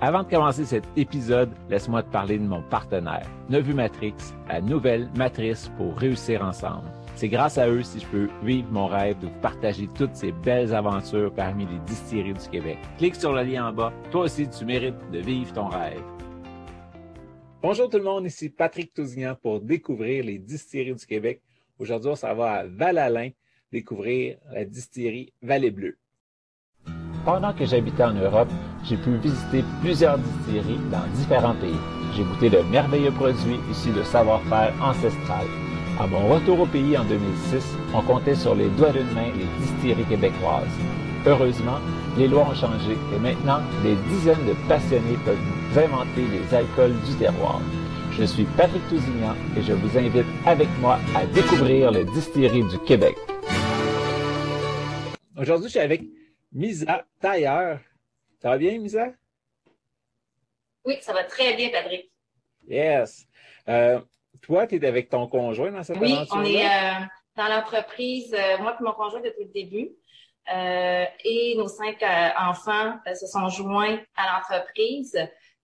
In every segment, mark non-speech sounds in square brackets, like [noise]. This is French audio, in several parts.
Avant de commencer cet épisode, laisse-moi te parler de mon partenaire, Nevu Matrix, la nouvelle matrice pour réussir ensemble. C'est grâce à eux si je peux vivre mon rêve de vous partager toutes ces belles aventures parmi les distilleries du Québec. Clique sur le lien en bas. Toi aussi, tu mérites de vivre ton rêve. Bonjour tout le monde, ici Patrick Tousignan pour découvrir les distilleries du Québec. Aujourd'hui, on s'en va à Val-Alain découvrir la distillerie Vallée Bleue. Pendant que j'habitais en Europe, j'ai pu visiter plusieurs distilleries dans différents pays. J'ai goûté de merveilleux produits issus de savoir-faire ancestral. À mon retour au pays en 2006, on comptait sur les doigts d'une main les distilleries québécoises. Heureusement, les lois ont changé et maintenant, des dizaines de passionnés peuvent vous inventer les alcools du terroir. Je suis Patrick Tousignan et je vous invite avec moi à découvrir les distilleries du Québec. Aujourd'hui, je suis avec Misa Tailleur. Ça va bien, Misa? Oui, ça va très bien, Patrick. Yes. Euh, toi, tu es avec ton conjoint dans cette oui, aventure Oui, on est euh, dans l'entreprise, euh, moi et mon conjoint depuis le début. Et nos cinq enfants se sont joints à l'entreprise.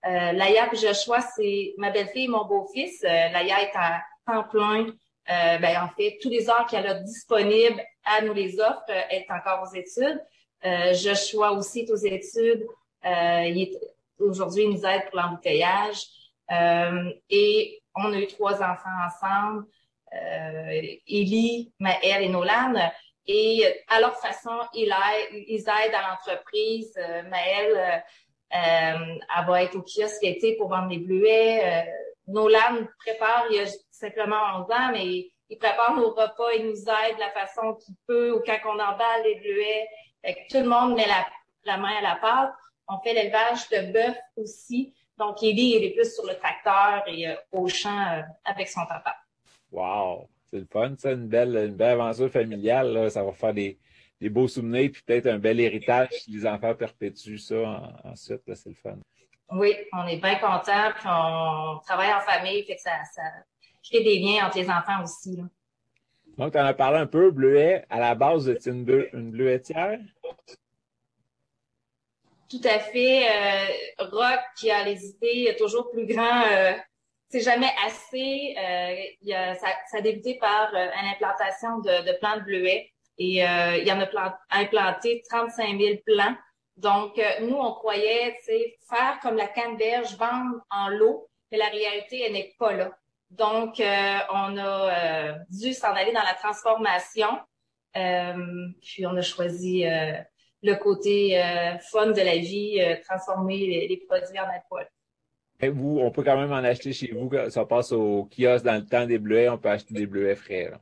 Laïa et Joshua, c'est ma belle-fille et mon beau-fils. Laïa est à temps plein. ben, en fait, tous les heures qu'elle a disponibles, elle nous les offre. Elle est encore aux études. Joshua aussi est aux études. il est aujourd'hui, il nous aide pour l'embouteillage. et on a eu trois enfants ensemble. Euh, Élie, Maëlle et Nolan. Et à leur façon, ils aident, à l'entreprise. Euh, Maëlle, euh, euh, elle va être au kiosque l'été pour vendre les bleuets. Euh, Nolan prépare, il a simplement 11 ans, mais il prépare nos repas, il nous aide de la façon qu'il peut ou quand on emballe les bleuets. Fait que tout le monde met la, la main à la pâte. On fait l'élevage de bœuf aussi. Donc, Élie, il est plus sur le tracteur et euh, au champ euh, avec son papa. Wow! C'est le fun, ça, une belle, une belle aventure familiale. Là. Ça va faire des, des beaux souvenirs puis peut-être un bel héritage si les enfants perpétuent ça en, ensuite. C'est le fun. Oui, on est bien contents, puis on travaille en famille, fait que ça, ça crée des liens entre les enfants aussi. Là. Donc, tu en as parlé un peu, bleuet. À la base, c'est une, bleu, bleuetière? Tout à fait. Euh, Rock, qui a les idées toujours plus grand, euh, c'est jamais assez. Euh, il a, ça, ça, a débuté par euh, une implantation de, de plants de bleuets et euh, il y en a plant, implanté 35 000 plants. Donc, euh, nous, on croyait faire comme la canneberge, vendre en lot, mais la réalité, elle n'est pas là. Donc, on a dû s'en aller dans la transformation. puis, on a choisi le côté euh, fun de la vie, euh, transformer les, les, produits en alcool. Et vous, on peut quand même en acheter chez vous. Ça passe au kiosque dans le temps des bleuets, on peut acheter des bleuets frais. Là.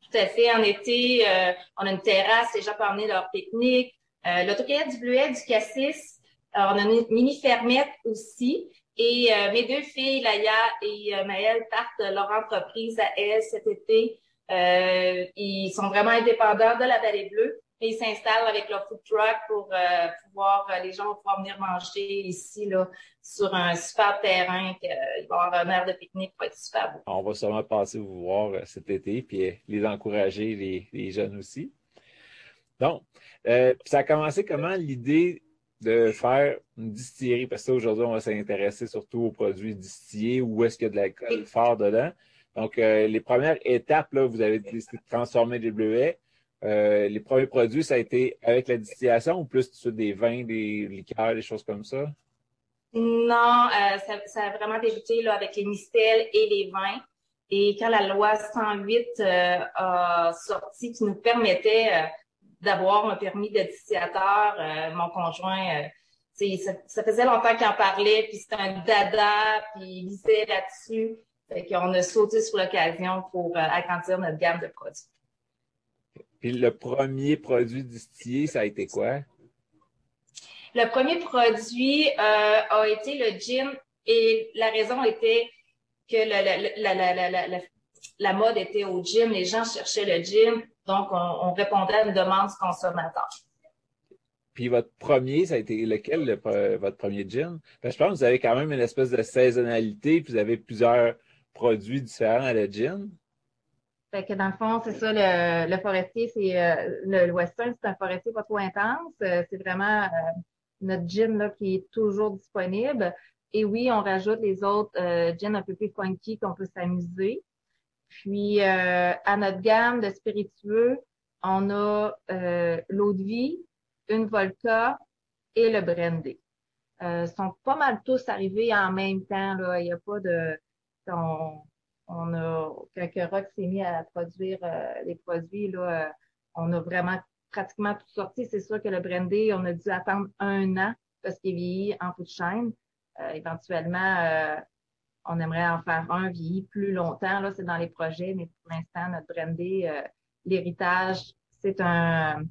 Tout à fait. En été, euh, on a une terrasse, les gens peuvent emmener leur pique-nique. Euh, L'autocueillette du bleuet, du cassis. on a une mini fermette aussi. Et mes deux filles, Laïa et Maëlle, partent leur entreprise à elles cet été. ils sont vraiment indépendants de la Vallée Bleue ils s'installent avec leur food truck pour euh, pouvoir, euh, les gens vont pouvoir venir manger ici, là, sur un super terrain, qu'il va y avoir un air de pique-nique pour être super beau. On va sûrement passer vous voir euh, cet été, puis les encourager, les, les jeunes aussi. Donc, euh, ça a commencé comment l'idée de faire une distillerie? Parce que aujourd'hui, on va s'intéresser surtout aux produits distillés, où est-ce qu'il y a de l'alcool fort dedans. Donc, euh, les premières étapes, là, vous avez décidé de transformer des bleuets. Euh, les premiers produits, ça a été avec la distillation ou plus des vins, des liqueurs, des choses comme ça? Non, euh, ça, ça, a vraiment débuté là, avec les mistels et les vins. Et quand la loi 108 euh, a sorti, qui nous permettait d'avoir un permis de distillateur, euh, mon conjoint, ça, ça, faisait longtemps qu'il en parlait, puis c'était un dada, puis il lisait là-dessus. Fait qu'on a sauté sur l'occasion pour agrandir notre gamme de produits. Puis le premier produit distillé, ça a été quoi? Le premier produit euh, a été le gin et la raison était que la, la, la, la, mode était au gin, les gens cherchaient le gin, donc on, on répondait à une demande du consommateur. Puis votre premier, ça a été lequel, le, votre premier gin? Je pense que vous avez quand même une espèce de saisonnalité, puis vous avez plusieurs produits différents à la gin. Fait que dans le fond, c'est ça, le, le forestier, c'est euh, le, le, western, c'est un forestier pas trop intense. Euh, c'est vraiment euh, notre gin là, qui est toujours disponible. Et oui, on rajoute les autres euh, gins un peu plus funky qu'on peut s'amuser. Puis, euh, à notre gamme de spiritueux, on a euh, l'eau de vie, une vodka et le brandy. Euh, sont pas mal tous arrivés en même temps. Là. Il n'y a pas de... On, on a, quand Rock s'est mis à produire euh, les produits, là, euh, on a vraiment pratiquement tout sorti. C'est sûr que le brandy, on a dû attendre un an parce qu'il vieillit en coup de chaîne. Euh, éventuellement, on aimerait en faire un vieilli plus longtemps. Là, c'est dans les projets, mais pour l'instant, notre brandy, l'héritage, c'est un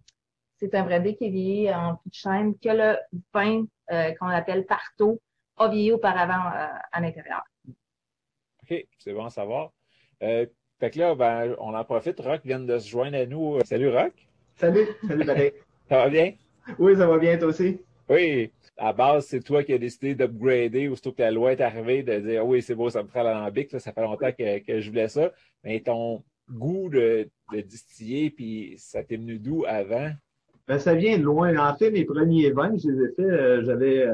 c'est un brandy qui est vieilli en coup de chaîne que le vin qu'on appelle parto a vieilli auparavant à l'intérieur. OK, c'est bon à savoir. Euh, fait que là, ben, on en profite. Rock vient de se joindre à nous. Salut, Rock. Salut, salut, Patrick. ça va bien? Oui, ça va bien, toi aussi? Oui. À base, c'est toi qui as décidé d'upgrader aussitôt que la loi est arrivée, de dire oui, c'est beau, ça me fera l'alambic. Ça fait longtemps que, que, je voulais ça. Mais ton goût de, de distiller, puis ça t'est venu d'où avant? Ben, ça vient de loin. En fait, mes premiers vins, je les ai faits, euh, j'avais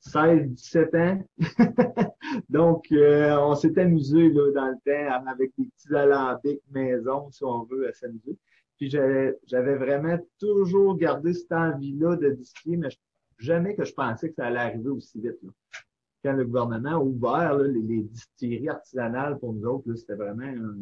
16, 17 ans. [laughs] Donc, euh, on s'est amusé là, dans le temps avec des petits alambics maison, si on veut, à s'amuser. Puis j'avais vraiment toujours gardé cette envie-là de distiller, mais jamais que je pensais que ça allait arriver aussi vite. Là. Quand le gouvernement a ouvert là, les, les, distilleries artisanales pour nous autres, c'était vraiment un,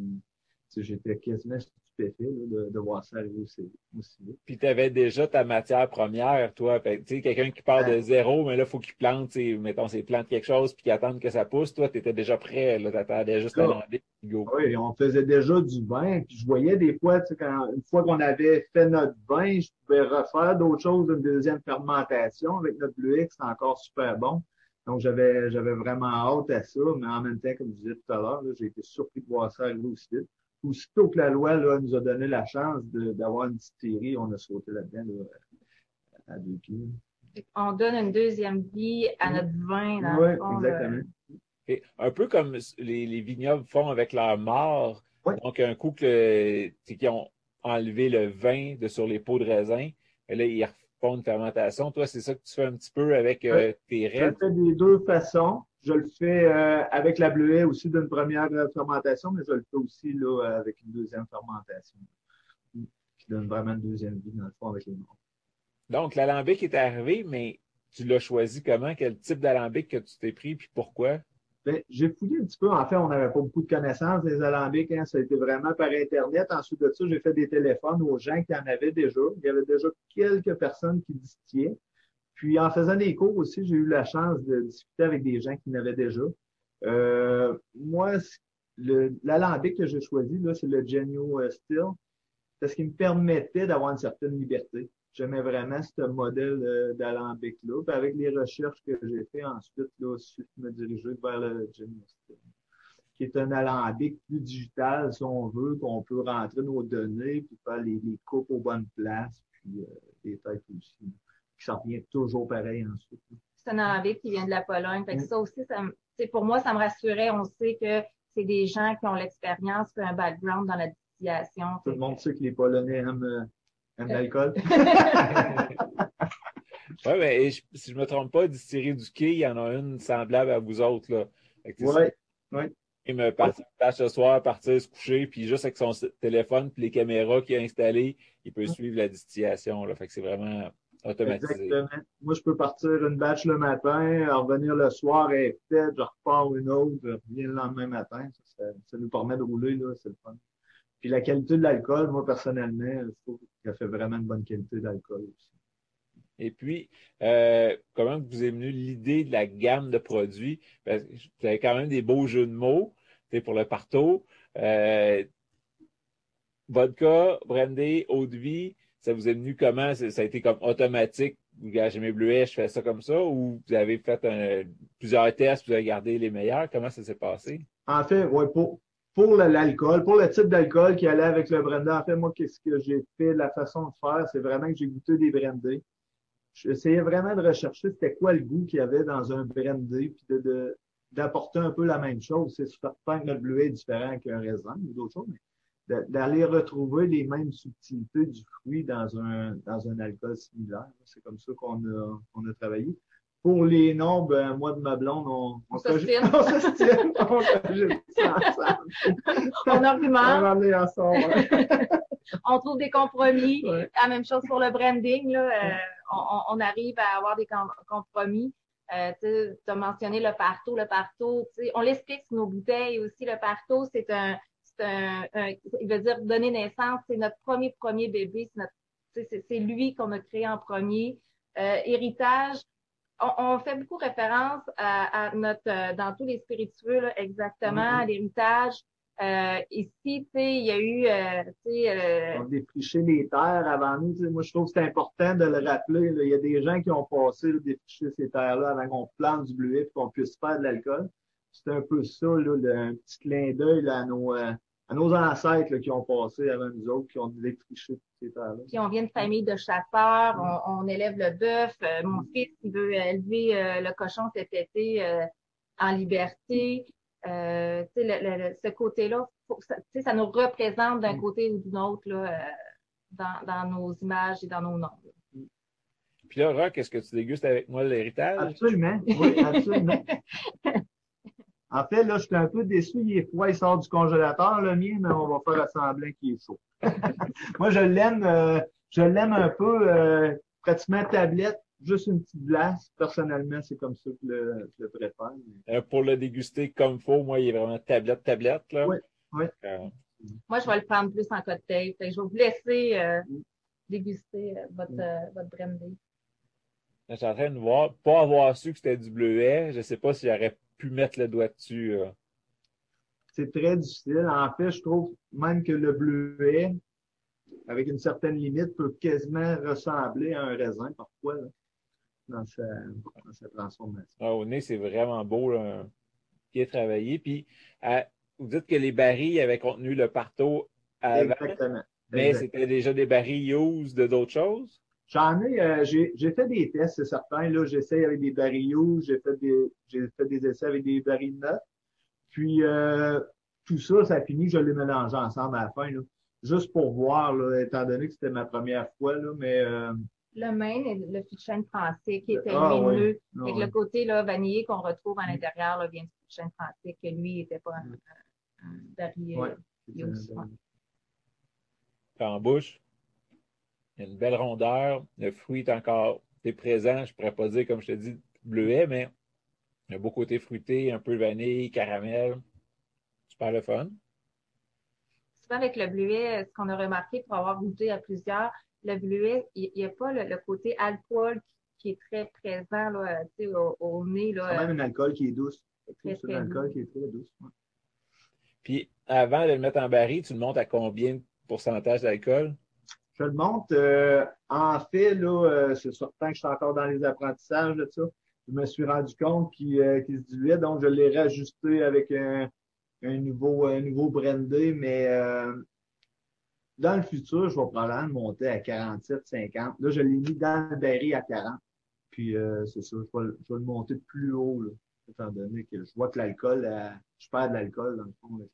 j'étais quasiment stupéfait là, de, de, voir ça arriver aussi, aussi vite. Puis tu avais déjà ta matière première, toi. Tu sais, quelqu'un qui part de zéro, mais là, il faut qu'il plante, mettons, c'est plante quelque chose, puis qu'il attende que ça pousse. Toi, tu étais déjà prêt, là, t'attendais juste à l'enlever. Oui, on faisait déjà du vin, puis je voyais des fois, tu sais, quand, une fois qu'on avait fait notre vin, je pouvais refaire d'autres choses, une deuxième fermentation avec notre bleuet, c'était encore super bon. Donc, j'avais, j'avais vraiment hâte à ça, mais en même temps, comme je disais tout à l'heure, j'ai été surpris de voir ça arriver aussi vite aussitôt que la loi là, nous a donné la chance d'avoir une distillerie, on a sauté là-dedans là, à deux pieds. On donne une deuxième vie à notre vin. Dans oui, le fond, exactement. Et un peu comme les, les, vignobles font avec leur mort. Donc, un coup que qu'ils ont enlevé le vin de sur les pots de raisin, et là, ils refont une fermentation. Toi, c'est ça que tu fais un petit peu avec euh, tes Je raies? le fais des deux façons. Je le fais euh, avec la bleuet aussi d'une première fermentation, mais je le fais aussi là, avec une deuxième fermentation qui donne vraiment une deuxième vie dans le fond avec les morts. Donc, l'alambic est arrivé, mais tu l'as choisi comment? Quel type d'alambic que tu t'es pris, puis pourquoi? Ben, j'ai fouillé un petit peu. En fait, on n'avait pas beaucoup de connaissances des alambics. Hein. Ça a été vraiment par Internet. Ensuite de ça, j'ai fait des téléphones aux gens qui en avaient déjà. Il y avait déjà quelques personnes qui distillaient. Puis en faisant des cours aussi, j'ai eu la chance de discuter avec des gens qui n'avaient déjà. Euh, moi, l'alambic que j'ai choisi, c'est le Genio Steel, parce qu'il me permettait d'avoir une certaine liberté. J'aimais vraiment ce modèle d'alambic-là. Puis avec les recherches que j'ai fait ensuite, là, je me diriger vers le Steel, qui est un alambic plus digital, si on veut, qu'on peut rentrer nos données, puis faire les, les coupes aux bonnes places, puis euh, les têtes aussi puis ça revient toujours pareil ensuite. C'est un alambic qui vient de la Pologne. Fait que ça aussi, ça, pour moi, ça me rassurait. On sait que c'est des gens qui ont l'expérience et un background dans la distillation. Tout le monde sait que les Polonais aiment, aiment l'alcool? [laughs] oui, mais je, si je me trompe pas, distillerie du quai, il y en a une semblable à vous autres. Là. Oui, oui. Il me partir ce soir, partir se coucher, puis juste avec son téléphone puis les caméras qu'il a installées, il peut suivre la distillation. Là. Fait que c'est vraiment automatisé. Exactement. Moi, je peux partir une batch le matin, revenir le soir et faite, je repars une autre, je reviens le lendemain matin. Ça, ça, nous permet de rouler, là, c'est le fun. Puis la qualité de l'alcool, moi, personnellement, je trouve qu'elle fait vraiment une bonne qualité d'alcool aussi. Et puis, euh, comment vous est venue l'idée de la gamme de produits? Parce que vous avez quand même des beaux jeux de mots pour le parto. Euh, vodka, brandy, eau de vie, ça vous est venu comment? Ça a été comme automatique? Vous gagez mes bleuets, je fais ça comme ça? Ou vous avez fait un, plusieurs tests, vous avez gardé les meilleurs? Comment ça s'est passé? En fait, oui, pour, pour l'alcool, pour le type d'alcool qui allait avec le brandy, en fait, moi, qu'est-ce que j'ai fait, la façon de faire, c'est vraiment que j'ai goûté des brandés. J'essayais vraiment de rechercher c'était quoi le goût qu'il y avait dans un brandy, puis de, d'apporter un peu la même chose. C'est certain que notre bleuet est différent qu'un raisin ou d'autres choses, mais d'aller retrouver les mêmes subtilités du fruit dans un, dans un alcool similaire. C'est comme ça qu'on a, on a travaillé. Pour les noms, ben, moi de ma blonde, on, on, se tient. On. [laughs] On ensemble. [laughs] on argumente. On ensemble. [laughs] on trouve des compromis. Ouais. La même chose pour le branding. Là, euh, on, on, arrive à avoir des compromis. Euh, tu as mentionné le partout, le partout. On l'explique sur nos bouteilles aussi. Le partout, c'est un, un, un, il veut dire donner naissance. C'est notre premier premier bébé. C'est lui qu'on a créé en premier. Euh, héritage, on, on, fait beaucoup référence à, à notre euh, dans tous les spiritueux là, exactement Mm-hmm. à l'héritage. Euh, ici, tu sais, il y a eu, euh, tu sais, euh, On les terres avant nous. Moi, je trouve que c'est important de le rappeler. là. Il y a des gens qui ont passé là, défricher ces terres-là avant qu'on plante du bleuet et qu'on puisse faire de l'alcool. C'est un peu ça, là, le, un petit clin d'œil là, à nos euh, à nos ancêtres là, qui ont passé avant nous autres, qui ont défriché ces terres-là. Puis on vient de famille de chasseurs, on, on élève le bœuf. Euh, mon fils, il veut élever euh, le cochon cet été euh, en liberté. Euh, le, le, le, ce côté-là, ça, ça nous représente d'un côté ou d'une autre là, euh, dans, dans, nos images et dans nos noms. Là. Puis là, Rock, est-ce que tu dégustes avec moi l'héritage? Absolument, oui, absolument. [laughs] En fait, là, je suis un peu déçu. Il est froid, il sort du congélateur, le mien, mais on va faire semblant qu'il est chaud. [laughs] Moi, je l'aime, euh, je l'aime un peu, euh, pratiquement tablette, juste une petite glace. Personnellement, c'est comme ça que le, je le préfère. Euh, pour le déguster comme faut, moi, il est vraiment tablette, tablette, là. Oui, oui. Moi, je vais le prendre plus en cocktail. Fait que je vais vous laisser euh, déguster votre, votre brandy. Je suis en train de voir, pas avoir su que c'était du bleuet, je sais pas s'il aurait pu mettre le doigt dessus. Euh. C'est très difficile. En fait, je trouve même que le bleuet, avec une certaine limite, peut quasiment ressembler à un raisin parfois là, dans, sa, dans, sa, transformation. Ah, au nez, c'est vraiment beau, là, bien travaillé. Puis, à, vous dites que les barils avaient contenu le parto avant, Exactement. mais c'était déjà des barils use de d'autres choses? J'en ai, euh, j'ai fait des tests, c'est certain. Là, j'essaye avec des barils j'ai fait des, j'ai fait des essais avec des barils neufs. Puis euh, tout ça, ça a fini, je l'ai mélangé ensemble à la fin, là, juste pour voir, là, étant donné que c'était ma première fois, là, mais euh, le Maine et le français qui était ah, lumineux, oui. avec ah, le côté là, vanillé qu'on retrouve à l'intérieur là, vient du chêne français, que lui n'était pas un, un, un baril ouais, En bouche? Il y a une belle rondeur. Le fruit est encore est présent. Je ne pourrais pas dire, comme je te dis, bleuet, mais il y a beau côté fruité, un peu vanille, caramel. Super le fun. Souvent avec le bleuet, ce qu'on a remarqué pour avoir goûté à plusieurs, le bleuet, il n'y a pas le, le, côté alcool qui est très présent là, au, au, nez. C'est quand même un alcool qui est douce. C'est un alcool qui est très douce. Ouais. Puis avant de le mettre en baril, tu le montes à combien de pourcentage d'alcool? Je le monte. Euh, en fait, là, euh, c'est certain que je suis encore dans les apprentissages de ça. Je me suis rendu compte qu'il euh, se diluait, donc je l'ai rajusté avec un, nouveau, un nouveau brandé, mais dans le futur, je vais probablement le monter à 47, 50. Là, je l'ai mis dans le baril à 40. Puis c'est ça, je vais, le monter plus haut, étant donné que je vois que l'alcool, je perds de l'alcool dans le fond.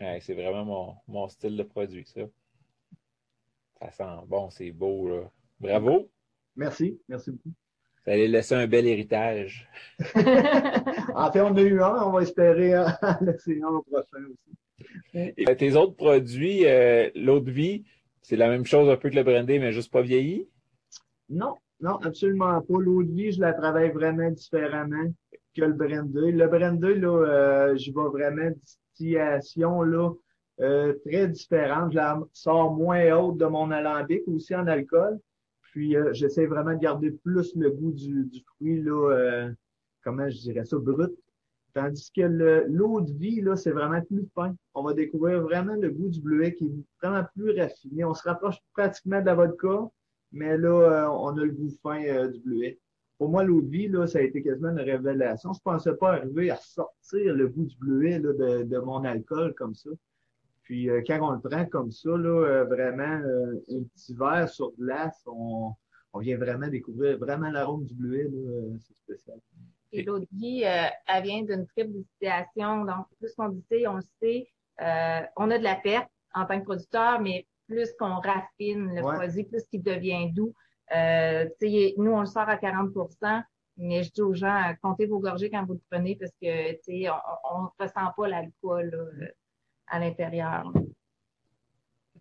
Ouais, c'est vraiment mon, mon style de produit, ça. Ça sent bon, c'est beau. Là. Bravo. Merci. Merci beaucoup. Ça allait laisser un bel héritage. [laughs] en fait, on a eu un. On va espérer [laughs] laisser un au prochain aussi. Et tes autres produits, euh, l'eau de vie, c'est la même chose un peu que le brandy, mais juste pas vieilli? Non, non, absolument pas. L'eau de vie, je la travaille vraiment différemment que le brandy. Le brandy, là, euh, j'y vais vraiment distillation, là, euh, très différente. Je la sors moins haute de mon alambic aussi en alcool. Puis euh, j'essaie vraiment de garder plus le goût du, du fruit, là, euh, comment je dirais ça, brut. Tandis que l'eau de vie, là, c'est vraiment plus fin. On va découvrir vraiment le goût du bleuet qui est vraiment plus raffiné. On se rapproche pratiquement de la vodka, mais là, on a le goût fin du bleuet. Pour moi, l'eau de vie, là, ça a été quasiment une révélation. Je pensais pas arriver à sortir le goût du bleuet là, de, de mon alcool comme ça. Puis euh, quand on le prend comme ça, là, euh, vraiment euh, un petit verre sur glace, on, on vient vraiment découvrir vraiment l'arôme du bleuet, c'est spécial. Et l'eau elle vient d'une triple distillation. Donc, plus qu'on dit, on le sait, on a de la perte en tant que producteur, mais plus qu'on raffine le produit, plus qu'il devient doux. nous, on le sort à 40% mais je dis aux gens, comptez vos gorgées quand vous le prenez parce que on ne ressent pas l'alcool à l'intérieur.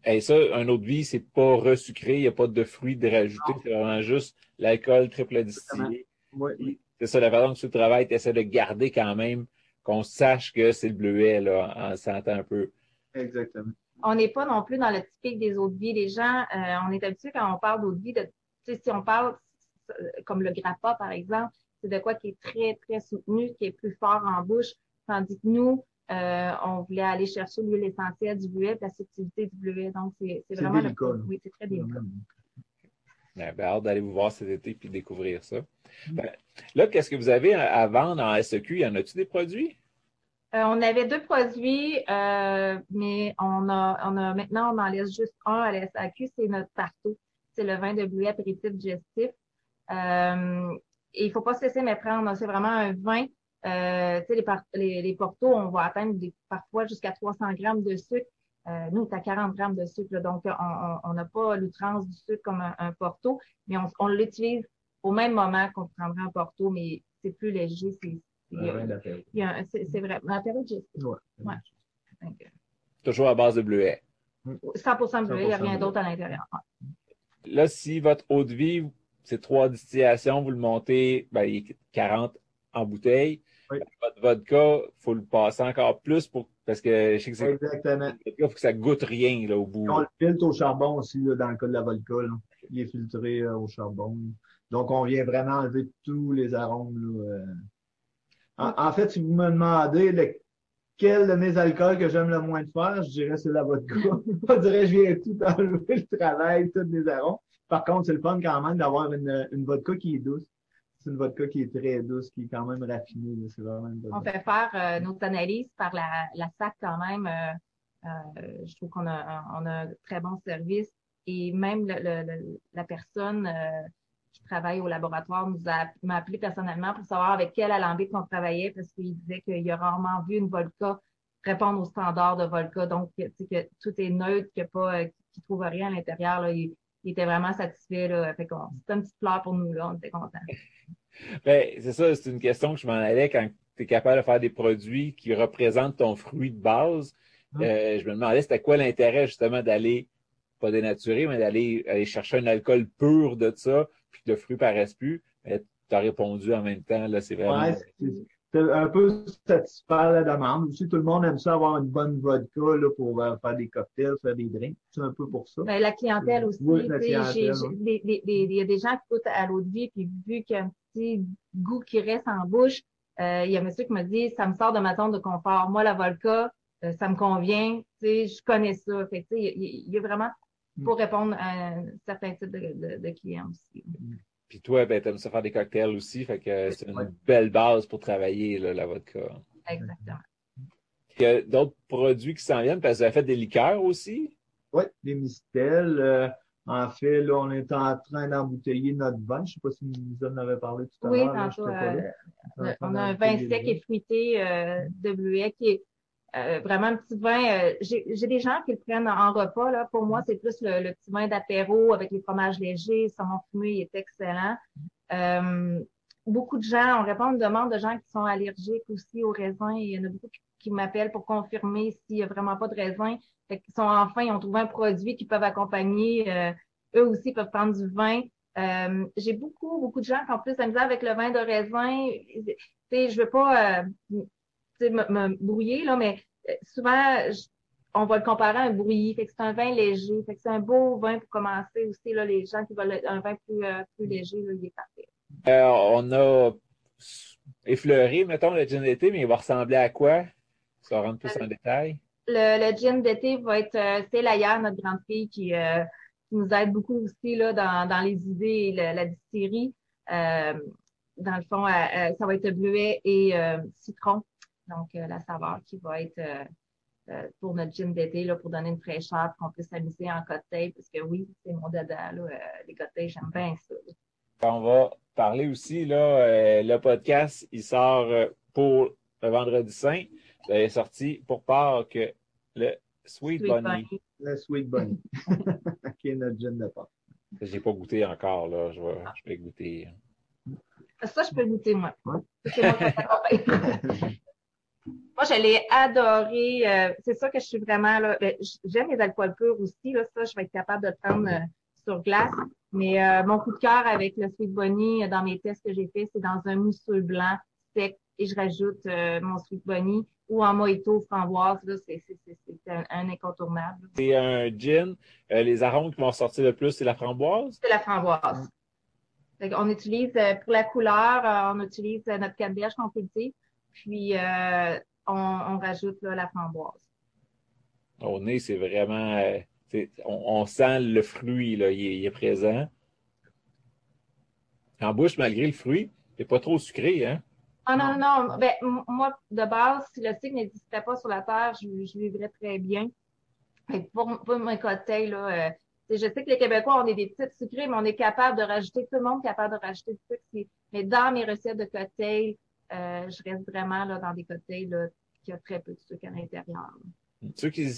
Et ça, un autre vie, c'est pas resucré, il n'y a pas de fruits de rajouter, c'est vraiment juste l'alcool triple distillé. Oui. C'est ça, la façon que tu travailles, tu essaies de garder quand même qu'on sache que c'est le bleuet, là, en sentant un peu. Exactement. On n'est pas non plus dans le typique des eaux de vie. Les gens, euh, on est habitué quand on parle d'eau de vie, de, si on parle comme le grappa, par exemple, c'est de quoi qui est très, très soutenu, qui est plus fort en bouche, tandis que nous, euh, on voulait aller chercher l'huile essentielle du bleuet, la subtilité du bleuet. Donc, c'est vraiment le Oui, c'est très délicat. Ben, ben, hâte d'aller vous voir cet été puis découvrir ça. Mm. Ben, là, qu'est-ce que vous avez à vendre en SEQ? Y en a-tu des produits? Euh, on avait deux produits, euh, mais on a, on a maintenant, on en laisse juste un à la SAQ, c'est notre partout. C'est le vin de bleuet apéritif digestif. Euh, et il faut pas se laisser méprendre. C'est vraiment un vin euh, les, les, les, portos, on va atteindre des, parfois jusqu'à 300 grammes de sucre. Euh, nous, c'est à 40 grammes de sucre. donc, on n'a pas l'outrance du sucre comme un, porto, mais on, on l'utilise au même moment qu'on prendrait un porto, mais c'est plus léger. C'est c'est vrai. Ouais. ouais. Toujours à base de bleuet. 100% bleuet, il n'y a rien d'autre à l'intérieur. Là, si votre eau de vie, c'est trois distillations, vous le montez, ben, il est 40 en bouteille. Votre vodka, il faut le passer encore plus pour parce que je sais que c'est. Exactement. Il faut que ça goûte rien là, au bout. On le filtre au charbon aussi, là, dans le cas de la vodka. Là. Il est filtré euh, au charbon. Donc, on vient vraiment enlever tous les arômes. Là, euh. en, fait, si vous me demandez lequel de mes alcools que j'aime le moins de faire, je dirais c'est la vodka. [laughs] je dirais je viens tout enlever le travail, tous les arômes. Par contre, c'est le fun quand même d'avoir une, une vodka qui est douce c'est une vodka qui est très douce, qui est quand même raffinée. C'est vraiment une bonne On fait faire euh, nos analyses par la, la SAC quand même. Euh, euh, je trouve qu'on a, on a un très bon service. Et même le, la personne qui travaille au laboratoire nous a m'a appelé personnellement pour savoir avec quel alambic on travaillait parce qu'il disait qu'il a rarement vu une vodka répondre aux standards de vodka. Donc, que tout est neutre, qu'il ne trouve rien à l'intérieur. Il, il, était vraiment satisfait. Là. Fait c'est une petite fleur pour nous. Là. On était contents. [laughs] Ben, c'est ça, c'est une question que je m'en allais quand tu es capable de faire des produits qui représentent ton fruit de base. Hum. Euh, je me demandais c'était quoi l'intérêt justement d'aller, pas dénaturer, mais d'aller aller chercher un alcool pur de ça, puis que le fruit paraisse plus. Mais tu as répondu en même temps, là, c'est vraiment. Ouais, un peu satisfaire la demande. Aussi, tout le monde aime ça avoir une bonne vodka là, pour euh, faire des cocktails, faire des drinks. C'est un peu pour ça. Ben, la clientèle aussi. Oui, la clientèle, Il y a des gens qui goûtent à l'eau de vie, puis vu qu'il y a un petit goût qui reste en bouche, euh, il y a un monsieur qui m'a dit, ça me sort de ma zone de confort. Moi, la vodka, euh, ça me convient. Je connais ça. Fait, il, y, y a vraiment pour mm. répondre à un certain type de, de, de clients aussi. Mm. Puis toi, ben, aimes ça faire des cocktails aussi, fait que c'est une belle base pour travailler, là, la vodka. Exactement. Il y a d'autres produits qui s'en viennent, parce que vous avez fait des liqueurs aussi? Oui, des mistels. Euh, en fait, là, on est en train d'embouteiller notre vin. Je ne sais pas si nous en avez parlé tout à l'heure. Oui, tantôt. Euh, on a un vin sec et fruité euh, de bleuet qui est euh, vraiment un petit vin. Euh, j'ai des gens qui le prennent en repas. Là. Pour moi, c'est plus le, petit vin d'apéro avec les fromages légers. Saumon fumé il est excellent. Euh, beaucoup de gens, on répond à une demande de gens qui sont allergiques aussi au raisin. Il y en a beaucoup qui, m'appellent pour confirmer s'il n'y a vraiment pas de raisin. Fait qu'ils sont enfin, ils ont trouvé un produit qui peuvent accompagner. eux aussi peuvent prendre du vin. J'ai beaucoup, beaucoup de gens qui ont plus de avec le vin de raisin. Tu je veux pas me, me brouiller, là, mais euh, souvent, on va le comparer à un brouillis. Fait que c'est un vin léger. Fait que c'est un beau vin pour commencer aussi. Là, les gens qui veulent un vin plus, euh, plus léger, là, il est parfait. Euh, on a effleuré, mettons, le gin d'été, mais il va ressembler à quoi? Ça rentre plus en détail? Le, le gin d'été va être, c'est Laïa, notre grande fille, qui, qui nous aide beaucoup aussi là, dans, dans les idées et la distillerie. dans le fond, ça va être bleuet et citron. Donc, euh, la saveur qui va être euh, euh, pour notre gin d'été, là, pour donner une fraîcheur, qu'on puisse s'amuser en cocktail, parce que oui, c'est mon dada, là, les cocktails, j'aime bien ça. On va parler aussi, là, le podcast, il sort pour le vendredi saint. Il est sorti pour Pâques Le Sweet, Bunny. Le Sweet Bunny. [laughs] qui est notre gin de porc. J'ai pas goûté encore, là. Je vais, je vais goûter. Ça, je peux goûter, moi. Ouais. C'est moi, qui vais [laughs] t'accompagner. Moi, je l'ai adoré. euh, c'est ça que je suis vraiment là. ben, J'aime les alcools purs aussi. Là, ça, je vais être capable de le prendre euh, sur glace. Mais euh, mon coup de cœur avec le Sweet Bunny, euh, dans mes tests que j'ai fait, c'est dans un mousseux blanc sec et je rajoute euh, mon Sweet Bunny ou en mojito framboise. Là, c'est, c'est, c'est, c'est un, un incontournable. C'est un gin. Euh, les arômes qui vont sortir le plus, c'est la framboise? C'est la framboise. On utilise euh, pour la couleur, euh, on utilise notre canneberge qu'on cultive, puis euh, on, on rajoute là, la framboise. Au nez, c'est vraiment. euh, on, on sent le fruit, là. Il est, il est présent. En bouche, malgré le fruit, c'est pas trop sucré, hein? Ah non, non, non. Ben, moi, de base, si le cycle n'existait pas sur la Terre, je, je vivrais très bien. Pour, pour mes cocktails, là, euh, je sais que les Québécois, on est des petites sucrées, mais on est capable de rajouter, tout le monde est capable de rajouter du sucre. Mais dans mes recettes de cocktails, euh, je reste vraiment là, dans des cocktails qui ont très peu de sucre à l'intérieur. Ceux qui ne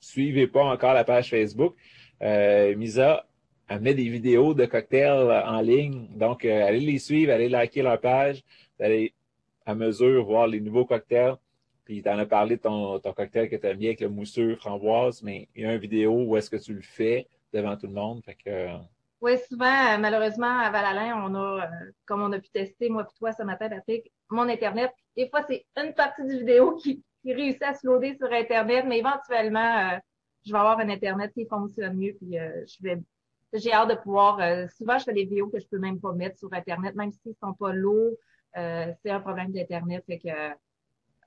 suivez pas encore la page Facebook, euh, Misa elle met des vidéos de cocktails en ligne. Donc, euh, allez les suivre, allez liker leur page, allez à mesure voir les nouveaux cocktails. Puis, tu en as parlé de ton, cocktail que tu as mis avec le mousseux framboise, mais il y a une vidéo où est-ce que tu le fais devant tout le monde. Fait que, Oui, souvent, euh, malheureusement, à Val-Alain, on a, euh, comme on a pu tester, moi et toi ce matin, Patrick, mon Internet. Des fois, c'est une partie du vidéo [laughs] qui, qui réussit à se loader sur Internet, mais éventuellement, euh, je vais avoir un Internet qui fonctionne mieux, puis euh, je vais j'ai hâte de pouvoir. euh, souvent, je fais des vidéos que je peux même pas mettre sur Internet, même s'ils sont pas lourds. euh, c'est un problème d'Internet. Fait que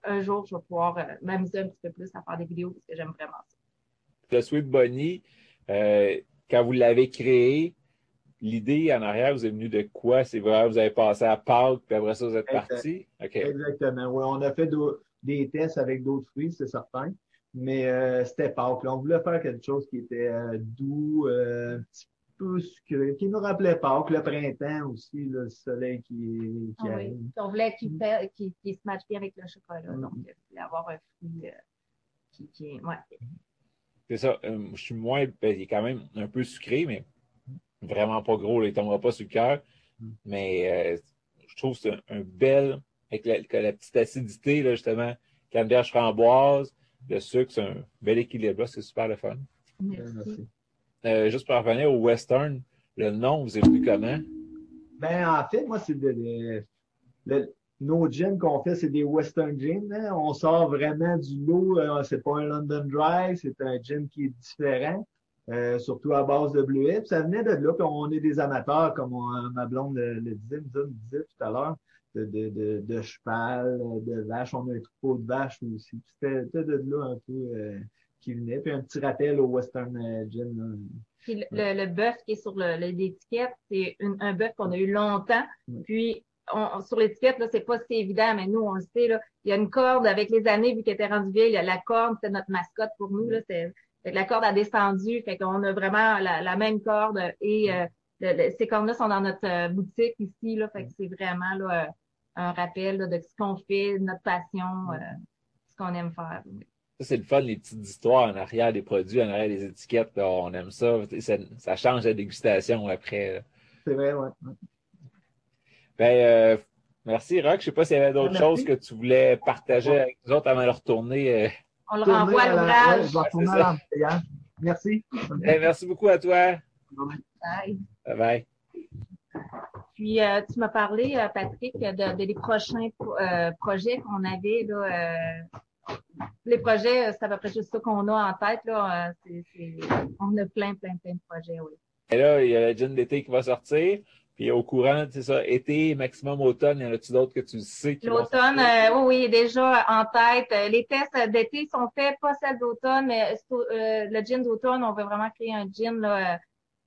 un jour, je vais pouvoir m'amuser un petit peu plus à faire des vidéos parce que j'aime vraiment ça. le Sweet Bunny, euh, quand vous l'avez créé, l'idée en arrière, vous est venue de quoi? C'est vrai, vous avez passé à Pâques, puis après ça, vous êtes parti? Exactement. Oui, on a fait des tests avec d'autres fruits, c'est certain. Mais euh, c'était Pâques. là. On voulait faire quelque chose qui était euh, doux, euh, un petit peu sucré, qui nous rappelait Pâques, le printemps aussi, là, le soleil qui, qui Ah arrive. oui. On voulait qu'il se matche bien avec le chocolat. Donc, je voulais avoir un fruit euh, qui, qui est. Ouais. C'est ça. euh, je suis moins. ben, il est quand même un peu sucré, mais vraiment pas gros. Là, il tombera pas sur le cœur. Mm. Mais euh, je trouve que c'est un, un bel. Avec la, que la petite acidité, là, justement, canneberge framboise, le sucre, c'est un bel équilibre. C'est super le fun. Merci. Euh, juste pour revenir au western, le nom vous est venu comment? Ben, en fait, moi, c'est de, le- nos gins qu'on fait, c'est des Western gins. hein. On sort vraiment du lot. euh, c'est pas un London Dry, c'est un gin qui est différent, euh, surtout à base de bleuet. Puis ça venait de là, puis on est des amateurs, comme on- ma blonde le, le disait, me disait tout à l'heure, de, de, de, de cheval, de vache. On a un troupeau de vaches aussi. C'était de là un peu euh, qui venait. Puis un petit rappel au Western euh, gin. là. Puis le, le, le bœuf qui est sur l'étiquette, c'est un bœuf qu'on a eu longtemps. Puis on, sur l'étiquette, là, c'est pas si évident, mais nous, on le sait, là, il y a une corde avec les années, vu qu'elle était rendue vieille, la corde, c'était notre mascotte pour nous. Là, c'est, fait que la corde a descendu, fait qu'on a vraiment la, la même corde et euh, le- le- ces cordes-là sont dans notre euh, boutique ici, là, fait que c'est vraiment là, euh, un rappel là, de ce qu'on fait, de notre passion, euh, ce qu'on aime faire. Ça, c'est le fun, les petites histoires en arrière des produits, en arrière des étiquettes. là, on aime ça. ça. ça change la dégustation après. C'est vrai, ouais. ouais. Ben, euh, merci, Rock. Je sais pas s'il y avait d'autres choses que tu voulais partager avec nous autres avant de retourner. On le renvoie à l'ouvrage. je vais retourner c'est à ça. l'embouteillage. Merci. Ben, merci beaucoup à toi. Bye. Bye bye. Puis, euh, tu m'as parlé, euh, Patrick, de, de les prochains pro- euh, projets qu'on avait. Là, euh, les projets, c'est à peu près juste ça qu'on a en tête. Là, on a plein, plein, plein de projets, oui. Et là, il y a la gin d'été qui va sortir. Puis au courant, c'est ça, été, maximum automne, y en a-tu d'autres que tu sais L'automne, euh, oui, oui, déjà en tête. Euh, Les tests d'été sont faits, pas celles d'automne, mais euh, le gin d'automne, on veut vraiment créer un gin là, euh,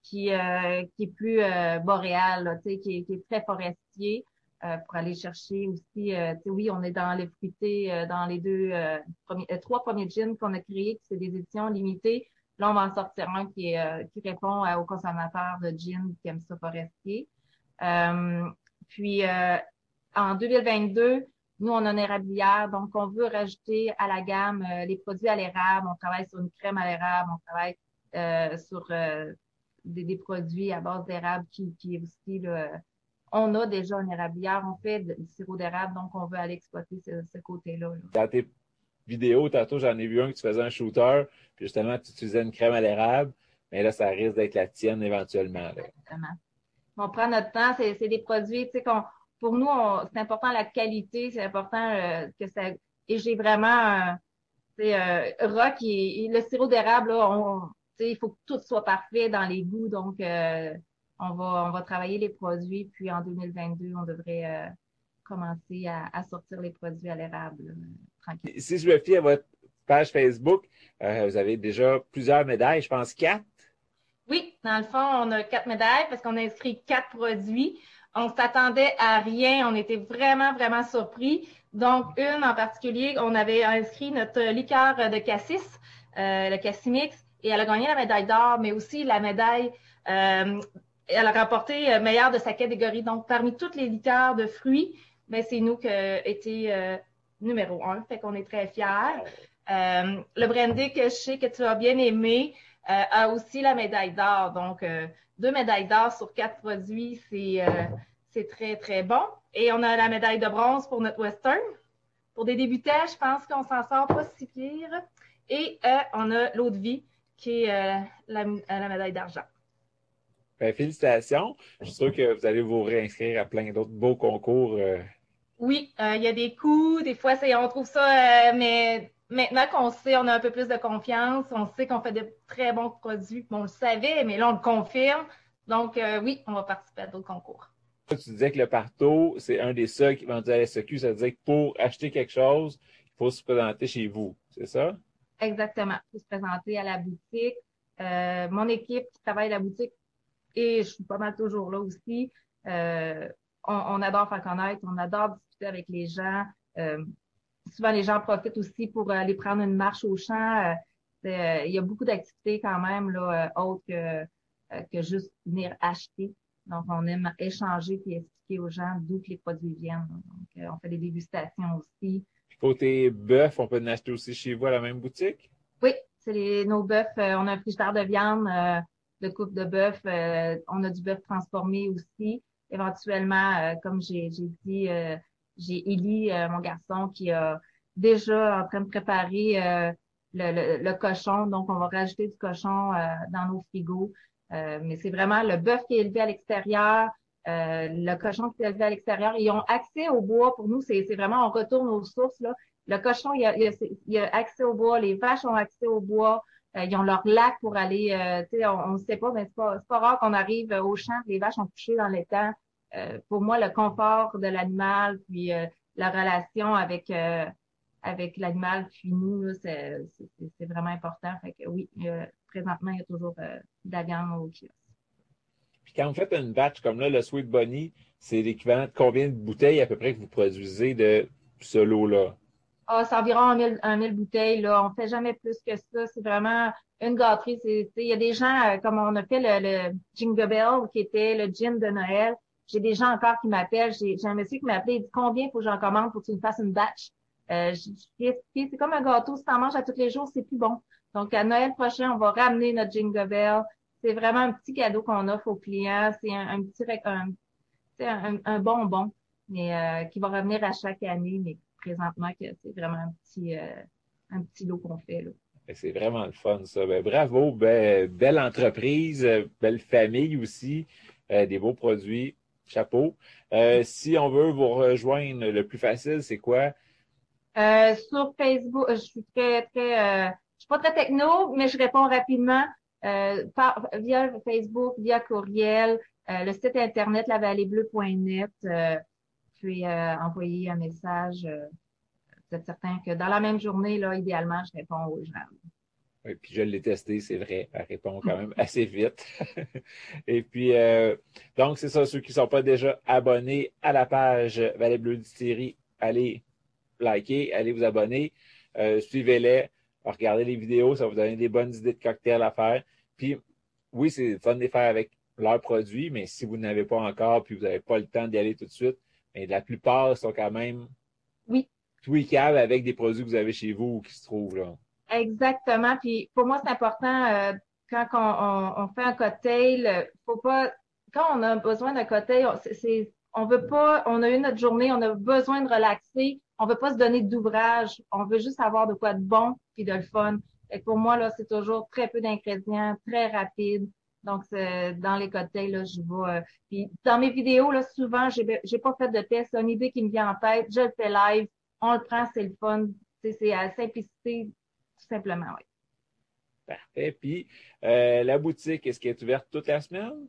qui, euh, qui est plus euh, boréal, là, tu sais, qui, est- qui est très forestier. euh, pour aller chercher aussi, euh, tu sais, oui, on est dans le fruité, euh, dans les deux euh, premiers, euh, trois premiers gins qu'on a créés, qui c'est des éditions limitées. Là, on va en sortir un qui, est, euh, qui répond aux consommateurs de gin qui aiment ça forestier. Euh, puis, euh, en 2022, nous, on a une érablière, donc on veut rajouter à la gamme les produits à l'érable. On travaille sur une crème à l'érable, on travaille sur des, produits à base d'érable qui, qui est aussi on a déjà une érablière, on fait du sirop d'érable, donc on veut aller exploiter ce, côté-là. Dans tes vidéos, tantôt, j'en ai vu un que tu faisais un shooter, puis justement, tu utilisais une crème à l'érable, mais là, ça risque d'être la tienne éventuellement. Exactement. On prend notre temps, c'est des produits, tu sais, qu'on, pour nous, c'est important la qualité, c'est important euh, que ça. Et j'ai vraiment, c'est euh, rock et, le sirop d'érable, là, il faut que tout soit parfait dans les goûts, donc euh, on va, on va travailler les produits, puis en 2022, on devrait euh, commencer à, sortir les produits à l'érable. Euh, si je me fie à votre page Facebook, euh, vous avez déjà plusieurs médailles, je pense quatre. Oui, dans le fond, on a quatre médailles parce qu'on a inscrit quatre produits. On s'attendait à rien. On était vraiment, vraiment surpris. Donc, une en particulier, on avait inscrit notre liqueur de cassis, le cassimix, et elle a gagné la médaille d'or, mais aussi la médaille elle a remporté euh, meilleure de sa catégorie. Donc, parmi toutes les liqueurs de fruits, ben, c'est nous qui avons euh, numéro un. Fait qu'on est très fiers. Euh, le brandy que je sais que tu as bien aimé a aussi la médaille d'or. Donc, deux médailles d'or sur quatre produits, c'est c'est très, très bon. Et on a la médaille de bronze pour notre western. Pour des débutants, je pense qu'on s'en sort pas si pire. Et on a l'eau de vie qui est la médaille d'argent. Ben, félicitations. Je suis sûr que vous allez vous réinscrire à plein d'autres beaux concours. Euh. Oui, euh, il y a des coûts. Des fois, on trouve ça, euh, mais maintenant qu'on sait, on a un peu plus de confiance. On sait qu'on fait de très bons produits. on le savait, mais là, on le confirme. Donc, oui, on va participer à d'autres concours. Tu disais que le parto, c'est un des seuls qui vendent à la SEQ. Ça veut dire que pour acheter quelque chose, il faut se présenter chez vous. C'est ça? Exactement. Il faut se présenter à la boutique. mon équipe qui travaille à la boutique et je suis pas mal toujours là aussi. Euh, on, adore faire connaître, on adore discuter avec les gens. Euh, souvent, les gens profitent aussi pour aller prendre une marche au champ. Euh, il y a beaucoup d'activités quand même là, autres que, que juste venir acheter. Donc, on aime échanger et expliquer aux gens d'où les produits viennent. Donc, on fait des dégustations aussi. Côté bœuf, on peut en acheter aussi chez vous à la même boutique? Oui, c'est nos bœufs. on a un frigidaire de viande de coupe de bœuf. Euh, on a du bœuf transformé aussi. Éventuellement, euh, comme j'ai dit, euh, j'ai Élie, mon garçon, qui a déjà en train de préparer le, cochon. Donc, on va rajouter du cochon dans nos frigos. mais c'est vraiment le bœuf qui est élevé à l'extérieur, le cochon qui est élevé à l'extérieur. Ils ont accès au bois. Pour nous, c'est vraiment, on retourne aux sources. Là. Le cochon, il a, il a accès au bois. Les vaches ont accès au bois. Euh, ils ont leur lac pour aller, euh, tu sais, on ne sait pas, mais c'est pas, pas rare qu'on arrive au champ, les vaches ont couché dans l'étang. Euh, pour moi, le confort de l'animal, puis la relation avec avec l'animal, puis nous, c'est vraiment important. Fait que oui, présentement, il y a toujours de la viande au kiosque. Puis quand vous faites une batch comme là, le Sweet Bunny, c'est l'équivalent de combien de bouteilles à peu près que vous produisez de ce lot-là? Ah, c'est environ 1000, bouteilles. Là. On fait jamais plus que ça. C'est vraiment une gâterie. Il y a des gens, euh, comme on a fait le, le Jingle Bell, qui était le gin de Noël. J'ai des gens encore qui m'appellent. J'ai un monsieur qui m'a appelé. Il dit combien faut que j'en commande pour que tu me fasses une batch? Euh, c'est comme un gâteau. Si tu en manges à tous les jours, c'est plus bon. Donc, à Noël prochain, on va ramener notre Jingle Bell. C'est vraiment un petit cadeau qu'on offre aux clients. C'est un, petit un, un, bonbon mais euh, qui va revenir à chaque année. Mais présentement c'est vraiment un petit, euh, un petit lot qu'on fait. C'est vraiment le fun, ça. Ben, bravo, ben, belle entreprise, belle famille aussi, euh, des beaux produits. Chapeau. si on veut vous rejoindre, le plus facile, c'est quoi? sur Facebook, je suis très, très, je suis pas très techno, mais je réponds rapidement par, via Facebook, via courriel, le site internet lavalleybleu.net puis euh, envoyer un message. Euh, vous êtes certain que dans la même journée, là, idéalement, je réponds aux gens. Oui, puis je l'ai testé, c'est vrai, elle répond quand même assez vite. [laughs] Et puis, euh, donc, c'est ça, ceux qui ne sont pas déjà abonnés à la page Vallée Bleue Distillerie, allez liker, allez vous abonner, suivez-les, regardez les vidéos, ça va vous donner des bonnes idées de cocktails à faire. Puis, oui, c'est fun de les faire avec leurs produits, mais si vous n'avez pas encore, puis vous n'avez pas le temps d'y aller tout de suite, mais la plupart sont quand même Oui. Tweakable avec des produits que vous avez chez vous ou qui se trouvent là. Exactement. Puis pour moi, c'est important euh, quand on, on, fait un cocktail, faut pas quand on a besoin d'un cocktail, c'est on veut pas, on a eu notre journée, on a besoin de relaxer, on veut pas se donner d'ouvrage, on veut juste avoir de quoi de bon puis de le fun. Et pour moi là, c'est toujours très peu d'ingrédients, très rapide. Donc dans les cocktails là, je vais. Euh, puis dans mes vidéos là, souvent j'ai j'ai pas fait de test, c'est une idée qui me vient en tête, je le fais live, on le prend, c'est le fun, c'est à la simplicité tout simplement, oui. Parfait. Puis euh, la boutique, est-ce qu'elle est ouverte toute la semaine?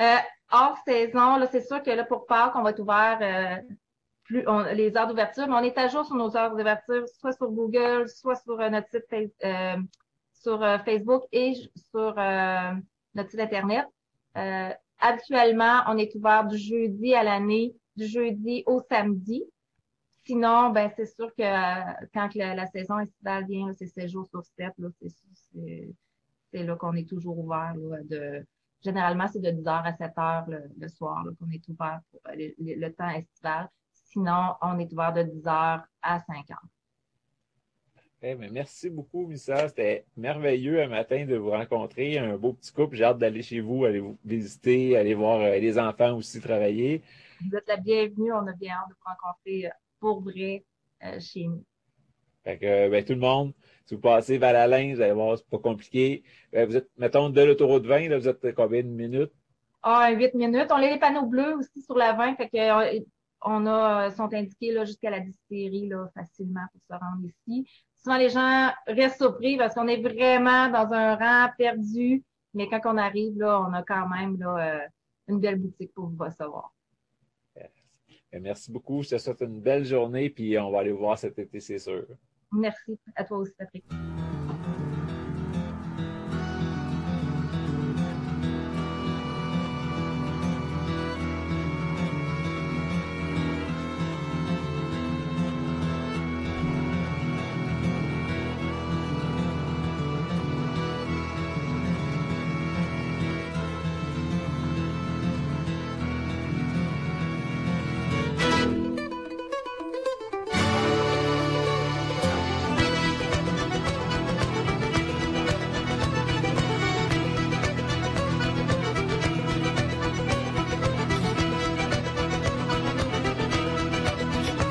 Euh, hors saison, là, c'est sûr que là, pour Pâques, on va être ouvert euh, plus les heures d'ouverture, mais on est à jour sur nos heures d'ouverture, soit sur Google, soit sur notre site sur Facebook et sur notre site Internet. habituellement, on est ouvert du jeudi à l'année, du jeudi au samedi. Sinon, ben c'est sûr que quand la, saison estivale vient, c'est 7 jours sur 7, c'est là qu'on est toujours ouvert de Généralement, c'est de 10h à 7h le, soir qu'on est ouvert pour le, temps estival. Sinon, on est ouvert de 10h à 5h. Eh bien, merci beaucoup, Missa. C'était merveilleux un matin de vous rencontrer. Un beau petit couple. J'ai hâte d'aller chez vous, aller vous visiter, aller voir euh, les enfants aussi travailler. Vous êtes la bienvenue. On a bien hâte de vous rencontrer euh, pour vrai euh, chez nous. Fait que, ben, tout le monde, si vous passez vers la ligne, vous allez voir, c'est pas compliqué. Euh, vous êtes, mettons, de l'autoroute 20, là, vous êtes combien de minutes? Ah, 8 minutes. On a les panneaux bleus aussi sur la 20, fait que, euh, on a, sont indiqués, là, jusqu'à la distillerie, là, facilement pour se rendre ici. Souvent, les gens restent surpris parce qu'on est vraiment dans un rang perdu, mais quand on arrive, là, on a quand même, là, euh, une belle boutique pour vous recevoir. Ben, merci beaucoup. Je te souhaite une belle journée, puis on va aller voir cet été, c'est sûr. Merci à toi aussi, Patrick.